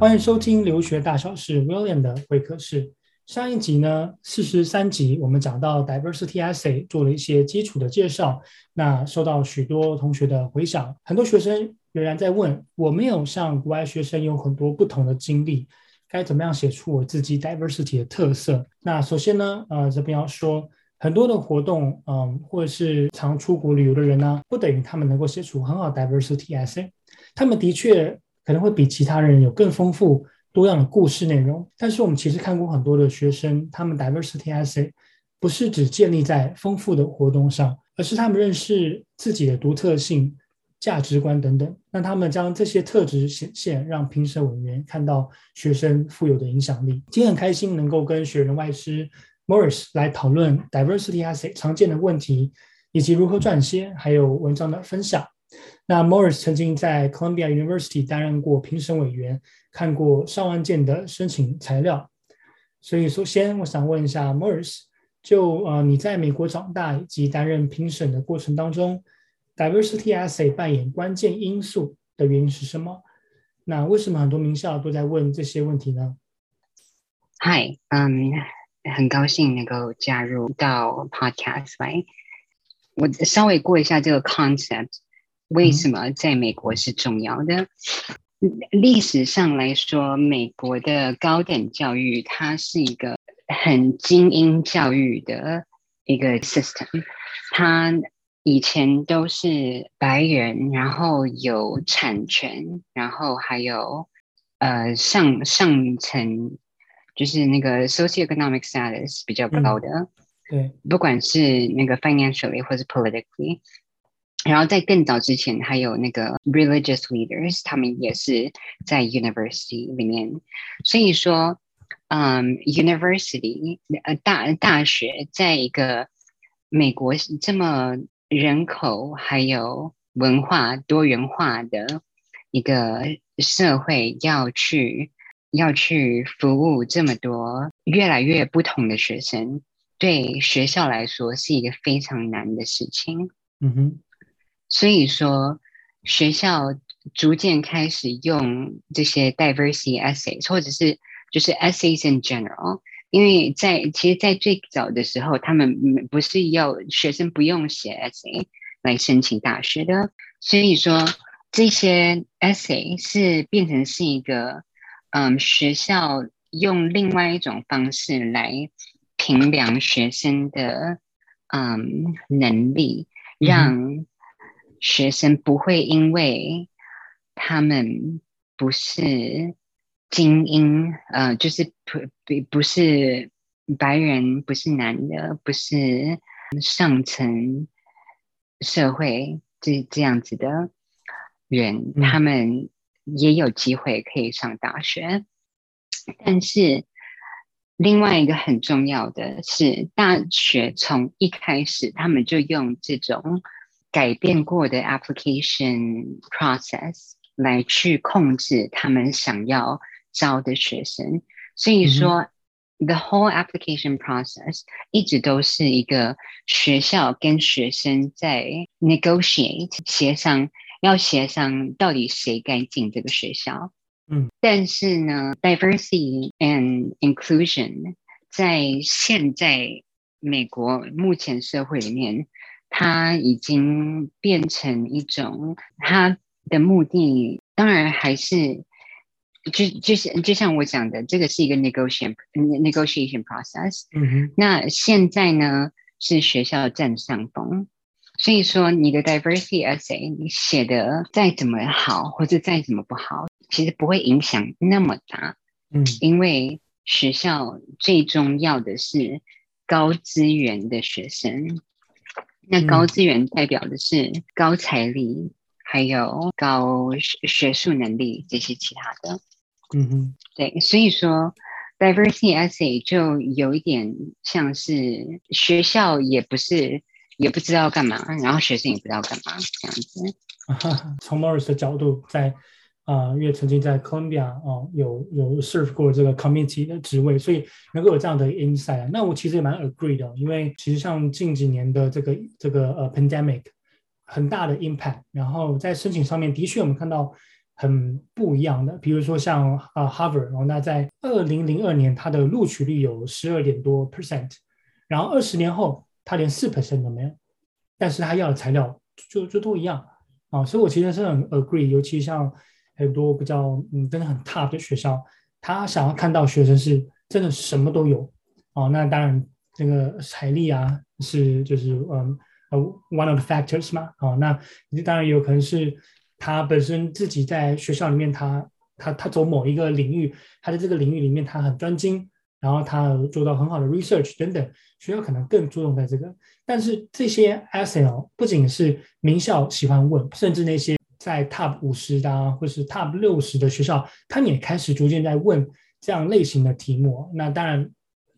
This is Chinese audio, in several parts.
欢迎收听留学大小事 William 的会客室。上一集呢，四十三集，我们讲到 Diversity Essay 做了一些基础的介绍，那受到许多同学的回响，很多学生仍然在问，我没有像国外学生有很多不同的经历，该怎么样写出我自己 Diversity 的特色？那首先呢，呃，这边要说，很多的活动，嗯、或者是常出国旅游的人呢，不等于他们能够写出很好 Diversity Essay，他们的确可能会比其他人有更丰富。多样的故事内容，但是我们其实看过很多的学生，他们 diversity essay 不是只建立在丰富的活动上，而是他们认识自己的独特性、价值观等等。让他们将这些特质显现，让评审委员看到学生富有的影响力。今天很开心能够跟学人外师 Morris 来讨论 diversity essay 常见的问题，以及如何撰写，还有文章的分享。那 Morris 曾经在 Columbia University 担任过评审委员，看过上万件的申请材料。所以，首先我想问一下 Morris，就呃你在美国长大以及担任评审的过程当中，Diversity Essay 扮演关键因素的原因是什么？那为什么很多名校都在问这些问题呢？Hi，嗯、很高兴能够加入到 Podcast 来。我稍微过一下这个 concept。为什么在美国是重要的？历史上来说，美国的高等教育它是一个很精英教育的一个 system。它以前都是白人，然后有产权，然后还有呃上上层，就是那个 socioeconomic status 比较高的。嗯、对，不管是那个 financially 或是 politically。然后在更早之前，还有那个 religious leaders，他们也是在 university 里面。所以说，嗯，university 呃大大学，在一个美国这么人口还有文化多元化的一个社会，要去要去服务这么多越来越不同的学生，对学校来说是一个非常难的事情。嗯哼。所以说，学校逐渐开始用这些 diversity essays，或者是就是 essays in general，因为在其实，在最早的时候，他们不是要学生不用写 essay 来申请大学的，所以说这些 essay 是变成是一个，嗯，学校用另外一种方式来评量学生的，嗯，能力，让。嗯学生不会因为他们不是精英，呃，就是不不不是白人，不是男的，不是上层社会这这样子的人，他们也有机会可以上大学。但是另外一个很重要的是，大学从一开始他们就用这种。改变过的 application process 来去控制他们想要招的学生，所以说、嗯、the whole application process 一直都是一个学校跟学生在 negotiate 协商，要协商到底谁该进这个学校。嗯，但是呢，diversity and inclusion 在现在美国目前社会里面。它已经变成一种，它的目的当然还是，就就是就像我讲的，这个是一个 negotiation negotiation process。嗯哼。那现在呢，是学校占上风，所以说你的 diversity essay 你写的再怎么好，或者再怎么不好，其实不会影响那么大。嗯，因为学校最重要的是高资源的学生。那高资源代表的是高财力，嗯、还有高学学术能力这些其他的。嗯哼，对，所以说 diversity essay 就有一点像是学校也不是也不知道干嘛，然后学生也不知道干嘛这样子。从 Morris 的角度，在啊、呃，因为曾经在 Columbia 啊、呃、有有 serve 过这个 committee 的职位，所以能够有这样的 insight。那我其实也蛮 agree 的，因为其实像近几年的这个这个呃 pandemic 很大的 impact，然后在申请上面的确我们看到很不一样的，比如说像啊 Harvard，然后那在二零零二年它的录取率有十二点多 percent，然后二十年后它连四 percent 都没有，但是它要的材料就就都一样。啊，所以我其实是很 agree，尤其像很多比较嗯真的很 top 的学校，他想要看到学生是真的什么都有啊。那当然这个财力啊是就是嗯呃 one of the factors 嘛。啊，那当然有可能是他本身自己在学校里面他他他走某一个领域，他在这个领域里面他很专精。然后他做到很好的 research 等等，学校可能更注重在这个。但是这些 essay 不仅是名校喜欢问，甚至那些在 top 五十的啊，或是 top 六十的学校，他们也开始逐渐在问这样类型的题目。那当然，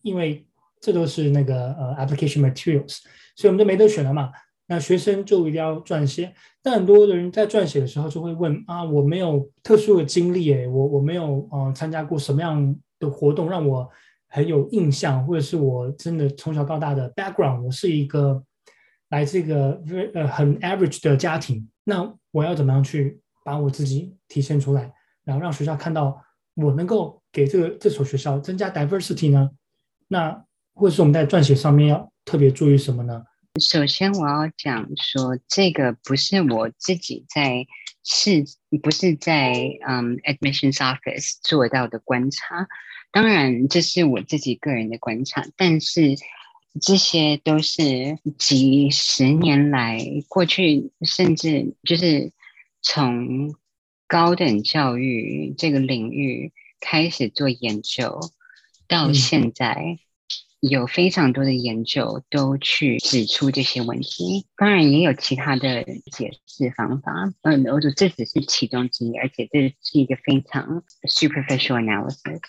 因为这都是那个呃 application materials，所以我们就没得选了嘛。那学生就一定要撰写。但很多的人在撰写的时候就会问啊，我没有特殊的经历，诶，我我没有呃参加过什么样的活动让我。很有印象，或者是我真的从小到大的 background，我是一个来自一个呃很 average 的家庭，那我要怎么样去把我自己体现出来，然后让学校看到我能够给这个这所学校增加 diversity 呢？那或者是我们在撰写上面要特别注意什么呢？首先我要讲说，这个不是我自己在是不是在嗯、um, admissions office 做到的观察。当然，这是我自己个人的观察，但是这些都是几十年来过去，甚至就是从高等教育这个领域开始做研究，到现在有非常多的研究都去指出这些问题。当然，也有其他的解释方法，嗯，我说这只是其中之一，而且这是一个非常 superficial analysis。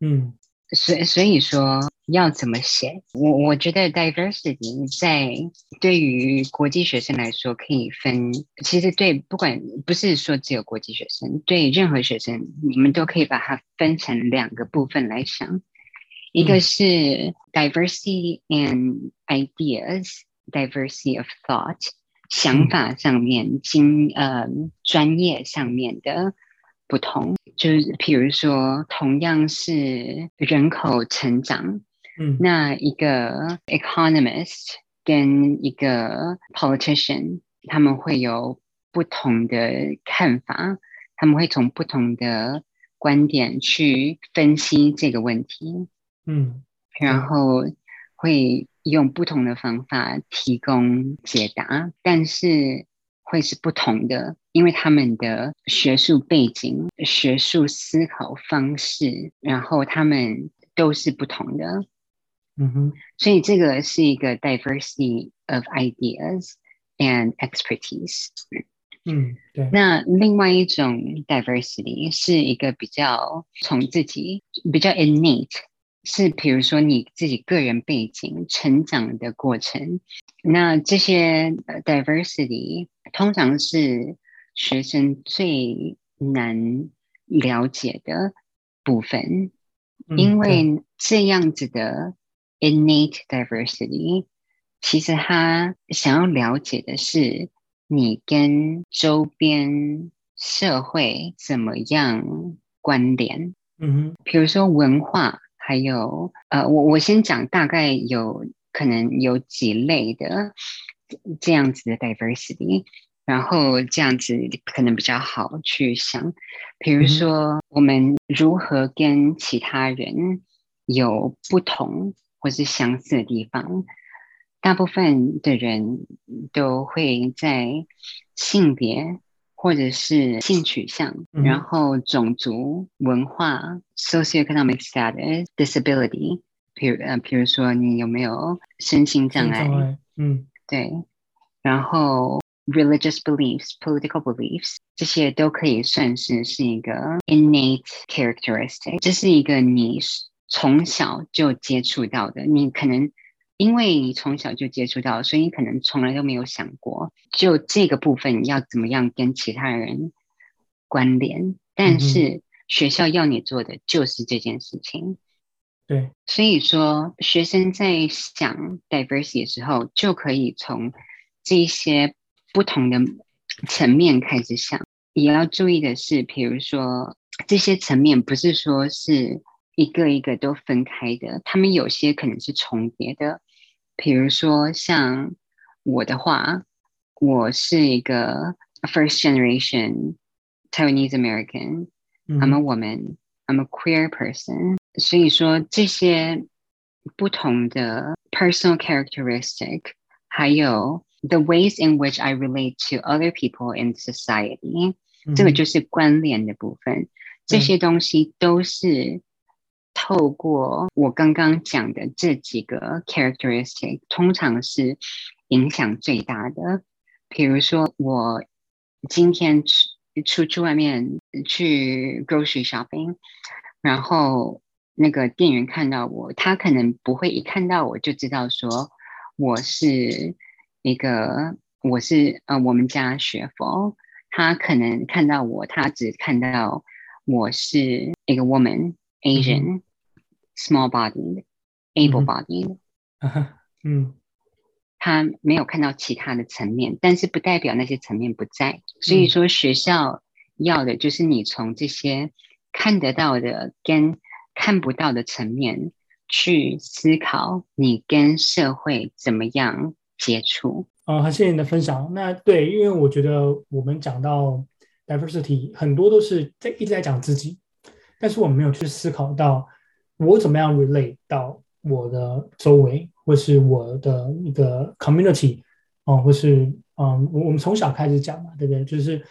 嗯，所以所以说要怎么写？我我觉得 diversity 在对于国际学生来说可以分，其实对不管不是说只有国际学生，对任何学生，你们都可以把它分成两个部分来想，一个是 diversity in ideas，diversity of thought，想法上面经呃专业上面的。不同，就是譬如说，同样是人口成长，嗯，那一个 economist 跟一个 politician，他们会有不同的看法，他们会从不同的观点去分析这个问题，嗯，然后会用不同的方法提供解答，但是。会是不同的，因为他们的学术背景、学术思考方式，然后他们都是不同的。嗯哼，所以这个是一个 diversity of ideas and expertise。嗯，对。那另外一种 diversity 是一个比较从自己比较 innate。是，比如说你自己个人背景、成长的过程，那这些 diversity 通常是学生最难了解的部分，因为这样子的 innate diversity，其实他想要了解的是你跟周边社会怎么样关联。嗯哼，比如说文化。还有，呃，我我先讲大概有可能有几类的这样子的 diversity，然后这样子可能比较好去想，比如说我们如何跟其他人有不同或是相似的地方，大部分的人都会在性别。或者是性取向，嗯、然后种族、文化、socioeconomic status、disability，比如呃，比如说你有没有身心障碍？嗯，对。然后 religious beliefs、political beliefs，这些都可以算是是一个 innate characteristic，这是一个你从小就接触到的，你可能。因为你从小就接触到，所以你可能从来都没有想过，就这个部分要怎么样跟其他人关联。但是学校要你做的就是这件事情。对，所以说学生在想 diversity 的时候，就可以从这些不同的层面开始想。也要注意的是，比如说这些层面不是说是一个一个都分开的，他们有些可能是重叠的。比如说像我的话，我是一个 first generation Taiwanese American，嗯，I'm a woman, I'm a queer person。所以说这些不同的 personal characteristic，还有 the ways in which I relate to other people in society。这个就是关联的部分，嗯、这些东西都是 透过我刚刚讲的这几个 characteristic，通常是影响最大的。比如说，我今天出出去外面去 grocery shopping，然后那个店员看到我，他可能不会一看到我就知道说我是一个我是呃我们家学佛。他可能看到我，他只看到我是一个 woman woman，Asian，small、嗯、body，able body，嗯，他没有看到其他的层面，但是不代表那些层面不在。所以说，学校要的就是你从这些看得到的跟看不到的层面去思考，你跟社会怎么样接触。啊、呃，很谢谢你的分享。那对，因为我觉得我们讲到 diversity，很多都是在一直在讲自己，但是我们没有去思考到我怎么样 relate 到我的周围，或是我的一个 community，啊、或是嗯、呃，我们从小开始讲嘛，对不对？就是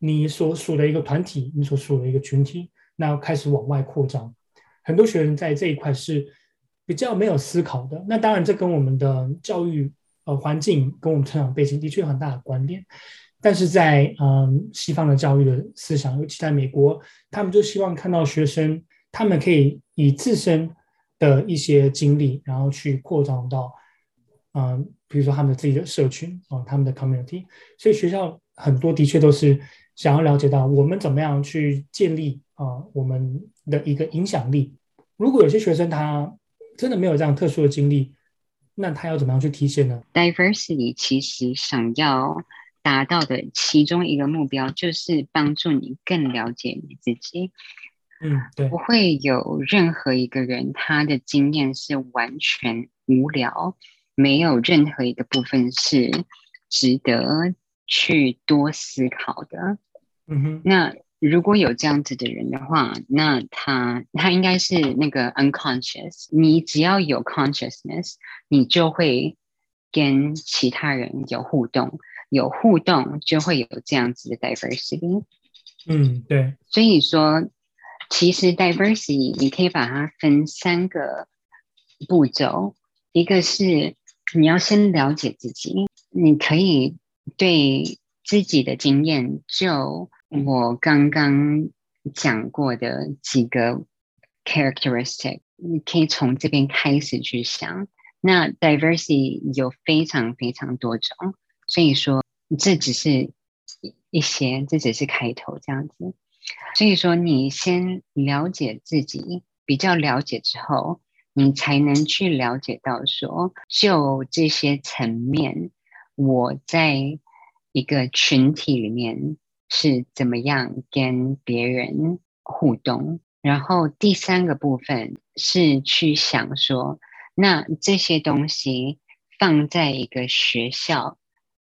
你所属的一个团体，你所属的一个群体，那开始往外扩张。很多学生在这一块是比较没有思考的。那当然，这跟我们的教育。呃，环境跟我们成长背景的确有很大的关联，但是在嗯西方的教育的思想，尤其在美国，他们就希望看到学生他们可以以自身的一些经历，然后去扩张到嗯，比如说他们的自己的社群啊、嗯，他们的 community。所以学校很多的确都是想要了解到我们怎么样去建立啊、我们的一个影响力。如果有些学生他真的没有这样特殊的经历，那他要怎么样去体现呢？Diversity 其实想要达到的其中一个目标，就是帮助你更了解你自己。嗯，对，不会有任何一个人他的经验是完全无聊，没有任何一个部分是值得去多思考的。嗯哼，那。如果有这样子的人的话，那他他应该是那个 unconscious。你只要有 consciousness，你就会跟其他人有互动，有互动就会有这样子的 diversity。嗯，对。所以说，其实 diversity 你可以把它分三个步骤，一个是你要先了解自己，你可以对自己的经验就。我刚刚讲过的几个 characteristic，你可以从这边开始去想。那 diversity 有非常非常多种，所以说这只是一些，这只是开头这样子。所以说你先了解自己，比较了解之后，你才能去了解到说，就这些层面，我在一个群体里面。是怎么样跟别人互动？然后第三个部分是去想说，那这些东西放在一个学校，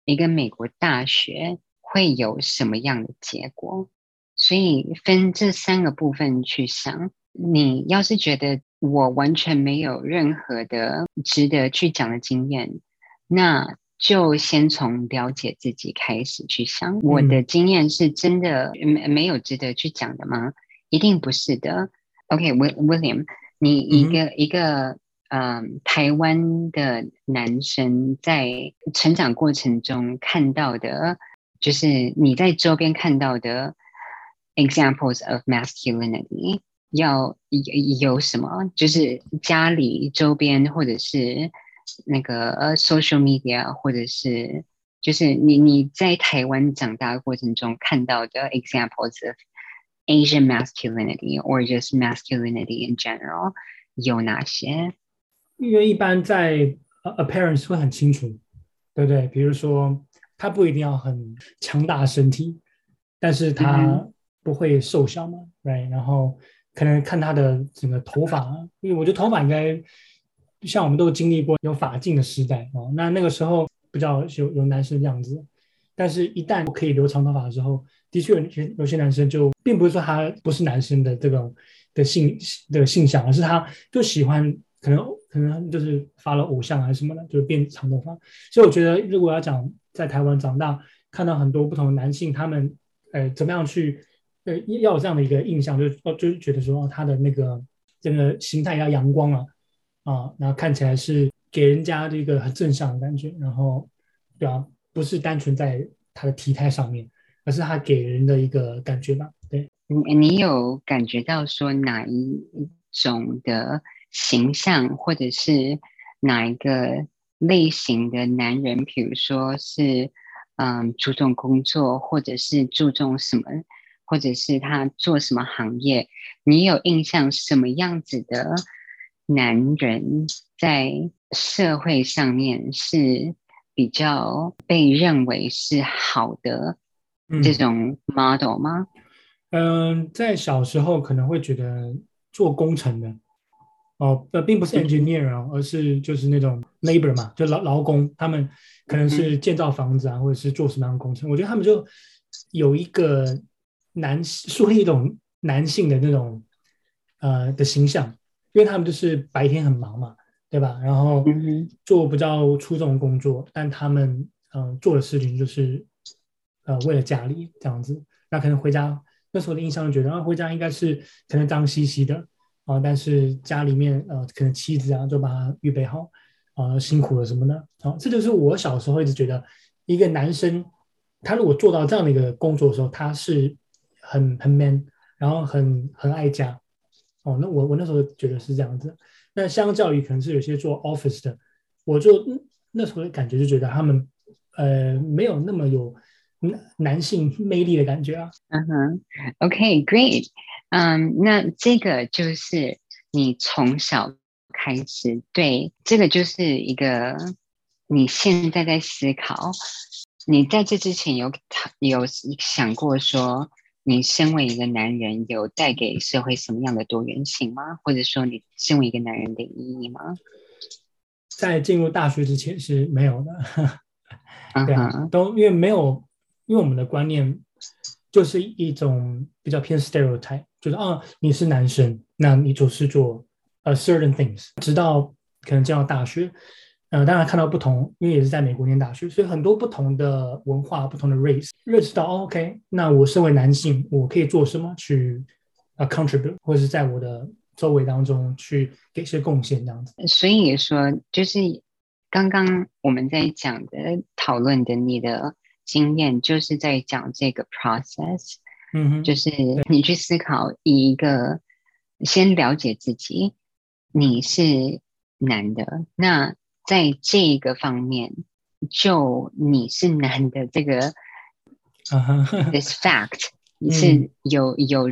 一个美国大学会有什么样的结果？所以分这三个部分去想。你要是觉得我完全没有任何的值得去讲的经验，那。就先从了解自己开始去想，我的经验是真的没没有值得去讲的吗？一定不是的。OK，William，你一个、嗯、一个嗯台湾的男生在成长过程中看到的，就是你在周边看到的 examples of masculinity，要有什么？就是家里周边或者是。那个，social media 或者是就是你你在台湾长大的过程中看到的 examples of Asian masculinity or just masculinity in general 有哪些？因为一般在 appearance 会很清楚，对不对？比如说他不一定要很强大的身体，但是他不会瘦小嘛、嗯、，right？然后可能看他的整个头发，因为我觉得头发应该像我们都经历过有发禁的时代哦，那那个时候比较有有男生的样子，但是一旦可以留长头发的时候。的确有些有些男生就并不是说他不是男生的这种的性的性向，而是他就喜欢可能可能就是发了偶像还是什么的，就是变长头发。所以我觉得如果要讲在台湾长大，看到很多不同的男性，他们呃怎么样去呃要有这样的一个印象，就哦就是觉得说他的那个这个形态要阳光啊啊，然后看起来是给人家这个很正向的感觉，然后对啊，不是单纯在他的体态上面。而是他给人的一个感觉吧，对。你你有感觉到说哪一种的形象，或者是哪一个类型的男人，比如说是嗯注重工作，或者是注重什么，或者是他做什么行业，你有印象什么样子的男人在社会上面是比较被认为是好的？这种 model 吗？嗯、呃，在小时候可能会觉得做工程的哦，呃，并不是 engineer 啊，而是就是那种 labor 嘛，就劳劳工，他们可能是建造房子啊，或者是做什么样的工程。我觉得他们就有一个男树立一种男性的那种呃的形象，因为他们就是白天很忙嘛，对吧？然后做比较出众的工作，但他们嗯、呃、做的事情就是。呃，为了家里这样子，那可能回家那时候的印象就觉得，啊，回家应该是可能脏兮兮的啊，但是家里面呃，可能妻子啊就把他预备好啊，辛苦了什么的。啊，这就是我小时候一直觉得，一个男生他如果做到这样的一个工作的时候，他是很很 man，然后很很爱家。哦，那我我那时候觉得是这样子，那相较于可能是有些做 office 的，我就那时候的感觉就觉得他们呃没有那么有。男性魅力的感觉啊，嗯哼，OK，Great，嗯，那这个就是你从小开始对这个就是一个你现在在思考，你在这之前有有想过说，你身为一个男人有带给社会什么样的多元性吗？或者说你身为一个男人的意义吗？在进入大学之前是没有的，对啊，都因为没有。因为我们的观念就是一种比较偏 stereotype，就是啊，你是男生，那你就是做呃 certain things。直到可能进到大学，呃，当然看到不同，因为也是在美国念大学，所以很多不同的文化、不同的 race，认识到、OK，那我身为男性，我可以做什么去呃 contribute，或者是在我的周围当中去给一些贡献这样子。所以说，就是刚刚我们在讲的、讨论的你的。经验就是在讲这个 process，嗯哼，就是你去思考一个，先了解自己，你是男的，那在这个方面，就你是男的这个，this fact，你是有有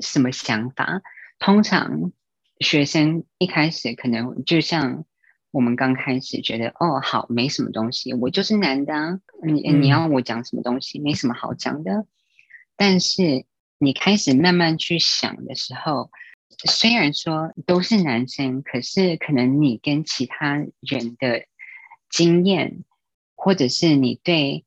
什么想法？通常学生一开始可能就像。我们刚开始觉得哦，好，没什么东西，我就是男的啊，你你要我讲什么东西，没什么好讲的。但是你开始慢慢去想的时候，虽然说都是男生，可是可能你跟其他人的经验，或者是你对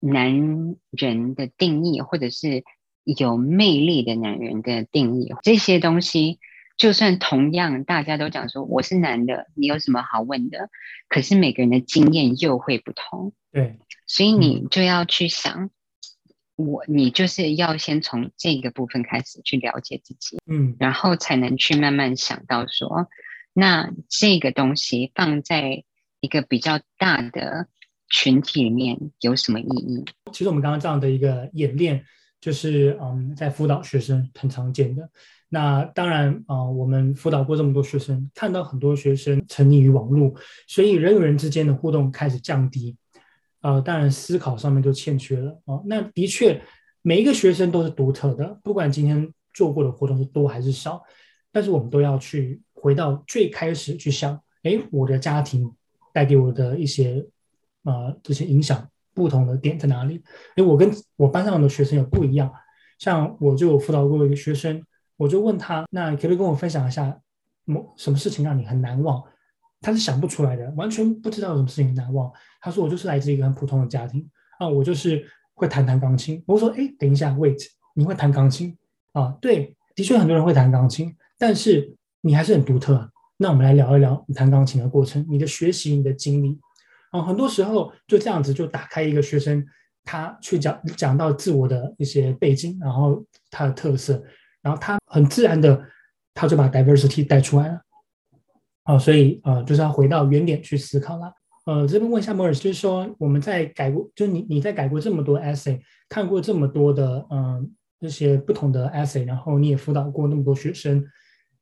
男人的定义，或者是有魅力的男人的定义，这些东西。就算同样大家都讲说我是男的，你有什么好问的？可是每个人的经验又会不同，对，所以你就要去想，我你就是要先从这个部分开始去了解自己，嗯，然后才能去慢慢想到说，那这个东西放在一个比较大的群体里面有什么意义？其实我们刚刚这样的一个演练，就是嗯，在辅导学生很常见的。那当然啊、呃，我们辅导过这么多学生，看到很多学生沉溺于网络，所以人与人之间的互动开始降低，呃，当然思考上面就欠缺了啊、那的确，每一个学生都是独特的，不管今天做过的活动是多还是少，但是我们都要去回到最开始去想，哎，我的家庭带给我的一些呃这些影响不同的点在哪里？哎，我跟我班上的学生也不一样，像我就辅导过一个学生，我就问他，那可不可以跟我分享一下某什么事情让你很难忘？他是想不出来的，完全不知道有什么事情难忘。他说：“我就是来自一个很普通的家庭啊，我就是会弹弹钢琴。”我说：“哎，等一下，wait，你会弹钢琴啊？对，的确很多人会弹钢琴，但是你还是很独特。那我们来聊一聊你弹钢琴的过程，你的学习，你的经历啊。很多时候就这样子就打开一个学生，他去讲讲到自我的一些背景，然后他的特色，然后他很自然的他就把 diversity 带出来了。”哦，所以呃，就是要回到原点去思考了。呃，这边问一下 Morris，就是说我们在改过，就你你在改过这么多 essay，看过这么多的嗯、呃、这些不同的 essay，然后你也辅导过那么多学生，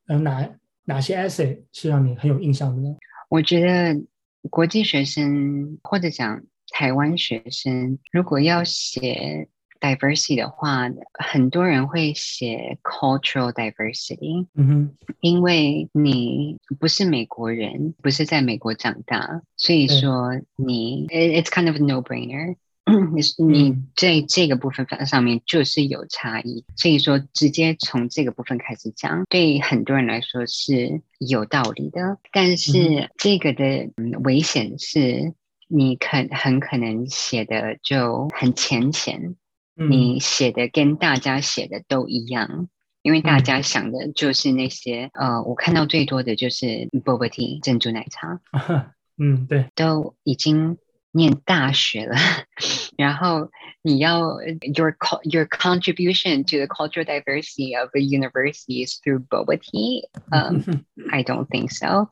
嗯、呃，哪哪些 essay 是让你很有印象的呢？我觉得国际学生或者讲台湾学生，如果要写。Diversity 的话，很多人会写 cultural diversity，嗯哼，因为你不是美国人，不是在美国长大，所以说你、嗯、it's kind of a no-brainer，你你在这个部分上面就是有差异，所以说直接从这个部分开始讲，对很多人来说是有道理的，但是这个的危险是，你可很可能写的就很浅浅。你写的跟大家写的都一样，因为大家想的就是那些，嗯、呃，我看到最多的就是 Boba Tea 珍珠奶茶，嗯，对，都已经。念大学了，然后 你要 your your contribution to the cultural diversity of the university is through boba tea. Um, I don't think so.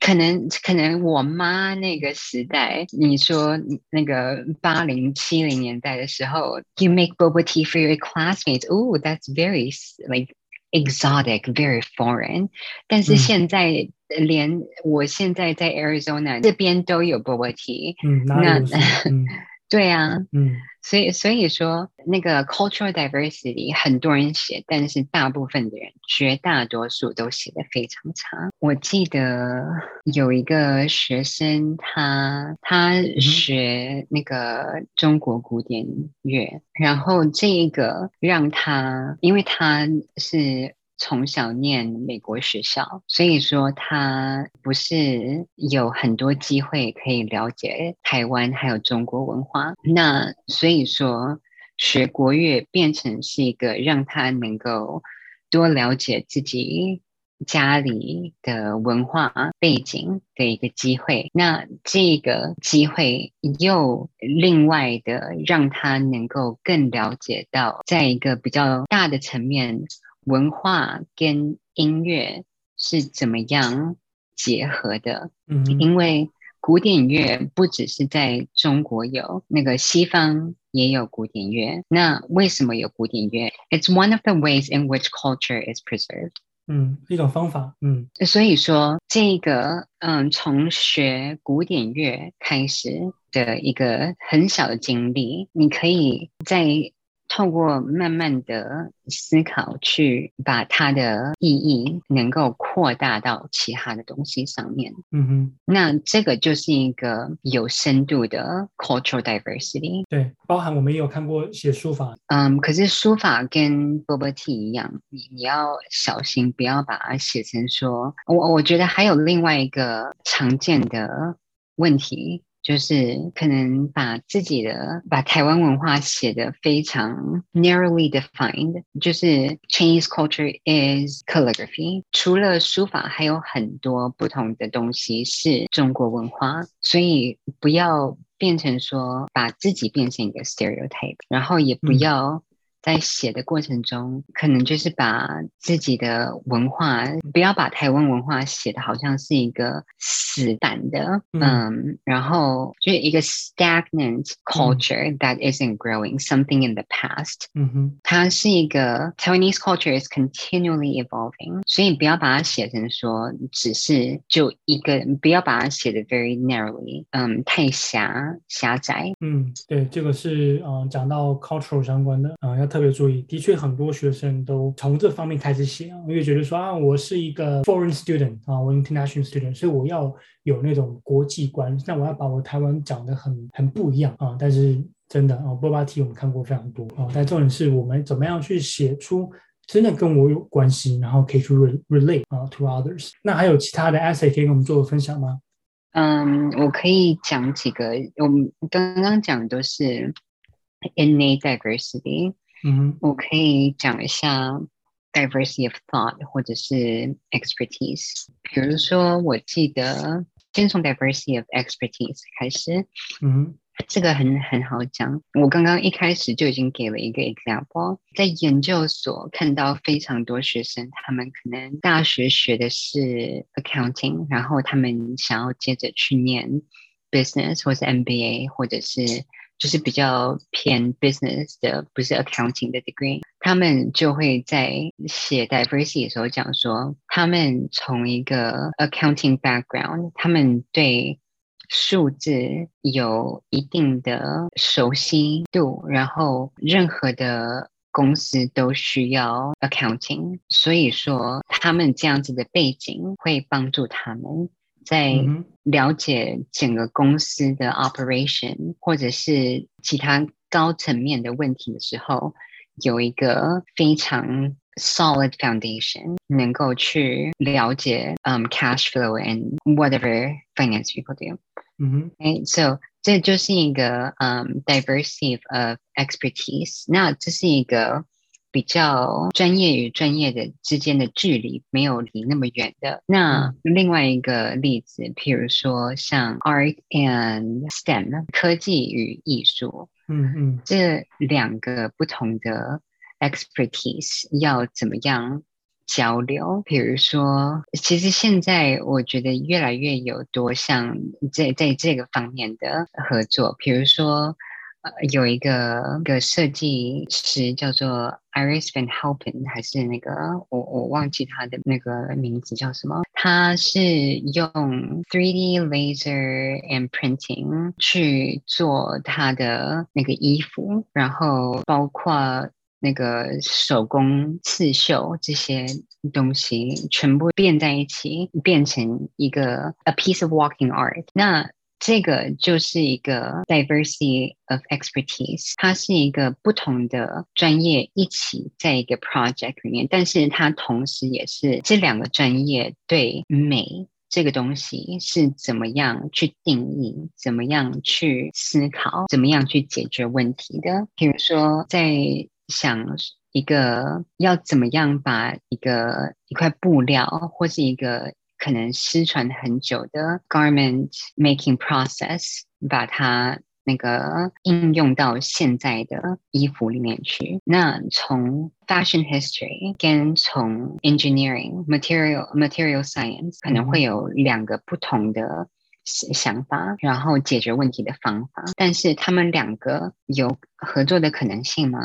可能可能我妈那个时代，你说那个八零七零年代的时候，you make boba tea for your classmates. Oh, that's very like exotic, very foreign. 但是现在。嗯连我现在在 Arizona 这边都有 boba tea，嗯，那、嗯、 对啊，嗯，所以所以说那个 cultural diversity 很多人写，但是大部分的人，绝大多数都写的非常差。我记得有一个学生他，他他学那个中国古典乐，嗯、然后这个让他，因为他是。从小念美国学校，所以说他不是有很多机会可以了解台湾还有中国文化。那所以说学国乐变成是一个让他能够多了解自己家里的文化背景的一个机会。那这个机会又另外的让他能够更了解到，在一个比较大的层面。文化跟音乐是怎么样结合的？嗯，因为古典乐不只是在中国有，那个西方也有古典乐。那为什么有古典乐？It's one of the ways in which culture is preserved。嗯，一种方法。嗯，所以说这个，嗯，从学古典乐开始的一个很小的经历，你可以在。透过慢慢的思考，去把它的意义能够扩大到其他的东西上面。嗯哼，那这个就是一个有深度的 cultural diversity。对，包含我们也有看过写书法。嗯，可是书法跟 boba tea 一样，你你要小心，不要把它写成说。我我觉得还有另外一个常见的问题。就是可能把自己的把台湾文化写的非常 narrowly defined，就是 Chinese culture is calligraphy，除了书法还有很多不同的东西是中国文化，所以不要变成说把自己变成一个 stereotype，然后也不要在写的过程中，可能就是把自己的文化，不要把台湾文化写的好像是一个死板的，嗯，嗯，然后就是一个 stagnant culture、嗯、that isn't growing something in the past。嗯哼，它是一个 Taiwanese culture is continually evolving，所以不要把它写成说只是就一个，不要把它写的 very narrowly，嗯，太狭狭窄。嗯，对，这个是嗯讲到 cultural 相关的，嗯要。特别注意，的确很多学生都从这方面开始写，因为觉得说啊，我是一个 foreign student 啊，我 international student，所以我要有那种国际观，那我要把我台湾讲得很很不一样啊。但是真的啊，波巴 T 我们看过非常多啊，但重点是我们怎么样去写出真的跟我有关系，然后可以去 relate 啊 to others。那还有其他的 essay 可以跟我们做个分享吗？嗯，我可以讲几个，我们刚刚讲的都是 innate diversity。嗯，我可以讲一下 diversity of thought 或者是 expertise。比如说，我记得先从 diversity of expertise 开始。嗯，这个很很好讲。我刚刚一开始就已经给了一个 example，在研究所看到非常多学生，他们可能大学学的是 accounting，然后他们想要接着去念 business 或是 MBA，或者是。就是比较偏 business 的，不是 accounting 的 degree，他们就会在写 diversity 的时候讲说，他们从一个 accounting background，他们对数字有一定的熟悉度，然后任何的公司都需要 accounting，所以说他们这样子的背景会帮助他们。在了解整个公司的 operation 或者是其他高层面的问题的时候，有一个非常 solid foundation，能够去了解嗯、um, cash flow and whatever finance people do。嗯哼，哎，so 这就是一个嗯、um, diversity of expertise。那这是一个。 比较专业与专业的之间的距离没有离那么远的。那另外一个例子，譬如说像 art and STEM 科技与艺术，嗯嗯，这两个不同的 expertise 要怎么样交流？比如说，其实现在我觉得越来越有多像在在这个方面的合作，比如说。呃，有一个一个设计师叫做 Iris Van Helpen，还是那个我我忘记他的那个名字叫什么？他是用 3D laser and printing 去做他的那个衣服，然后包括那个手工刺绣这些东西，全部变在一起，变成一个 a piece of walking art。那这个就是一个 diversity of expertise，它是一个不同的专业一起在一个 project 里面，但是它同时也是这两个专业对美这个东西是怎么样去定义，怎么样去思考，怎么样去解决问题的。比如说，在想一个要怎么样把一个一块布料或是一个。可能失传很久的 garment making process，把它那个应用到现在的衣服里面去。那从 fashion history 跟从 engineering material material science 可能会有两个不同的想法，然后解决问题的方法。但是他们两个有合作的可能性吗？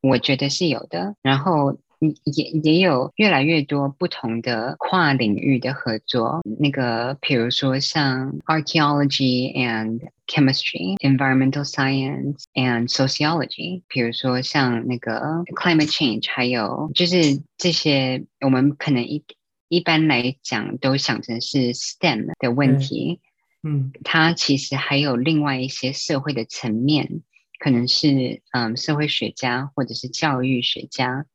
我觉得是有的。然后。也也有越来越多不同的跨领域的合作，那个比如说像 archaeology and chemistry, environmental science and sociology，比如说像那个 climate change，还有就是这些我们可能一一般来讲都想成是 STEM 的问题，嗯，它其实还有另外一些社会的层面，可能是嗯社会学家或者是教育学家。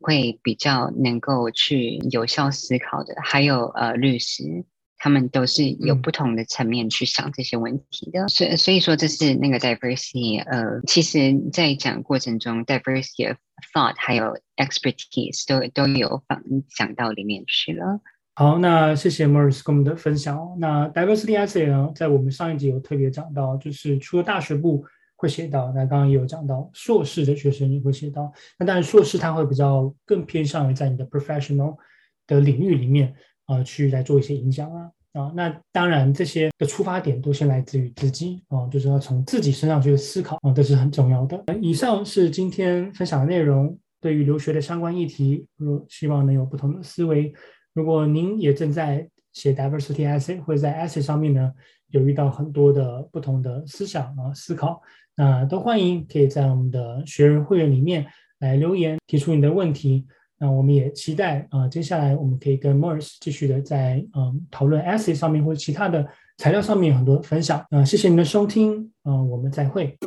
会比较能够去有效思考的，还有呃律师，他们都是有不同的层面去想这些问题的。所、嗯、所以说，这是那个 diversity，呃，其实在讲过程中，diversity of thought 还有 expertise 都都有放讲到里面去了。好，那谢谢 Morris 跟我们的分享。那 diversity essay 呢，在我们上一集有特别讲到，就是除了大学部。会写到。那刚刚也有讲到，硕士的学生也会写到。那当然，硕士他会比较更偏向于在你的 professional 的领域里面啊、去来做一些影响啊啊。那当然，这些的出发点都先来自于自己啊，就是要从自己身上去思考啊，这是很重要的。以上是今天分享的内容，对于留学的相关议题，如希望能有不同的思维。如果您也正在写 diversity essay 或者在 essay 上面呢，有遇到很多的不同的思想啊思考，那都欢迎可以在我们的学人会员里面来留言提出你的问题。那我们也期待啊，接下来我们可以跟 Morris 继续的在嗯讨论 essay 上面或者其他的材料上面有很多分享。啊，谢谢您的收听，嗯，我们再会。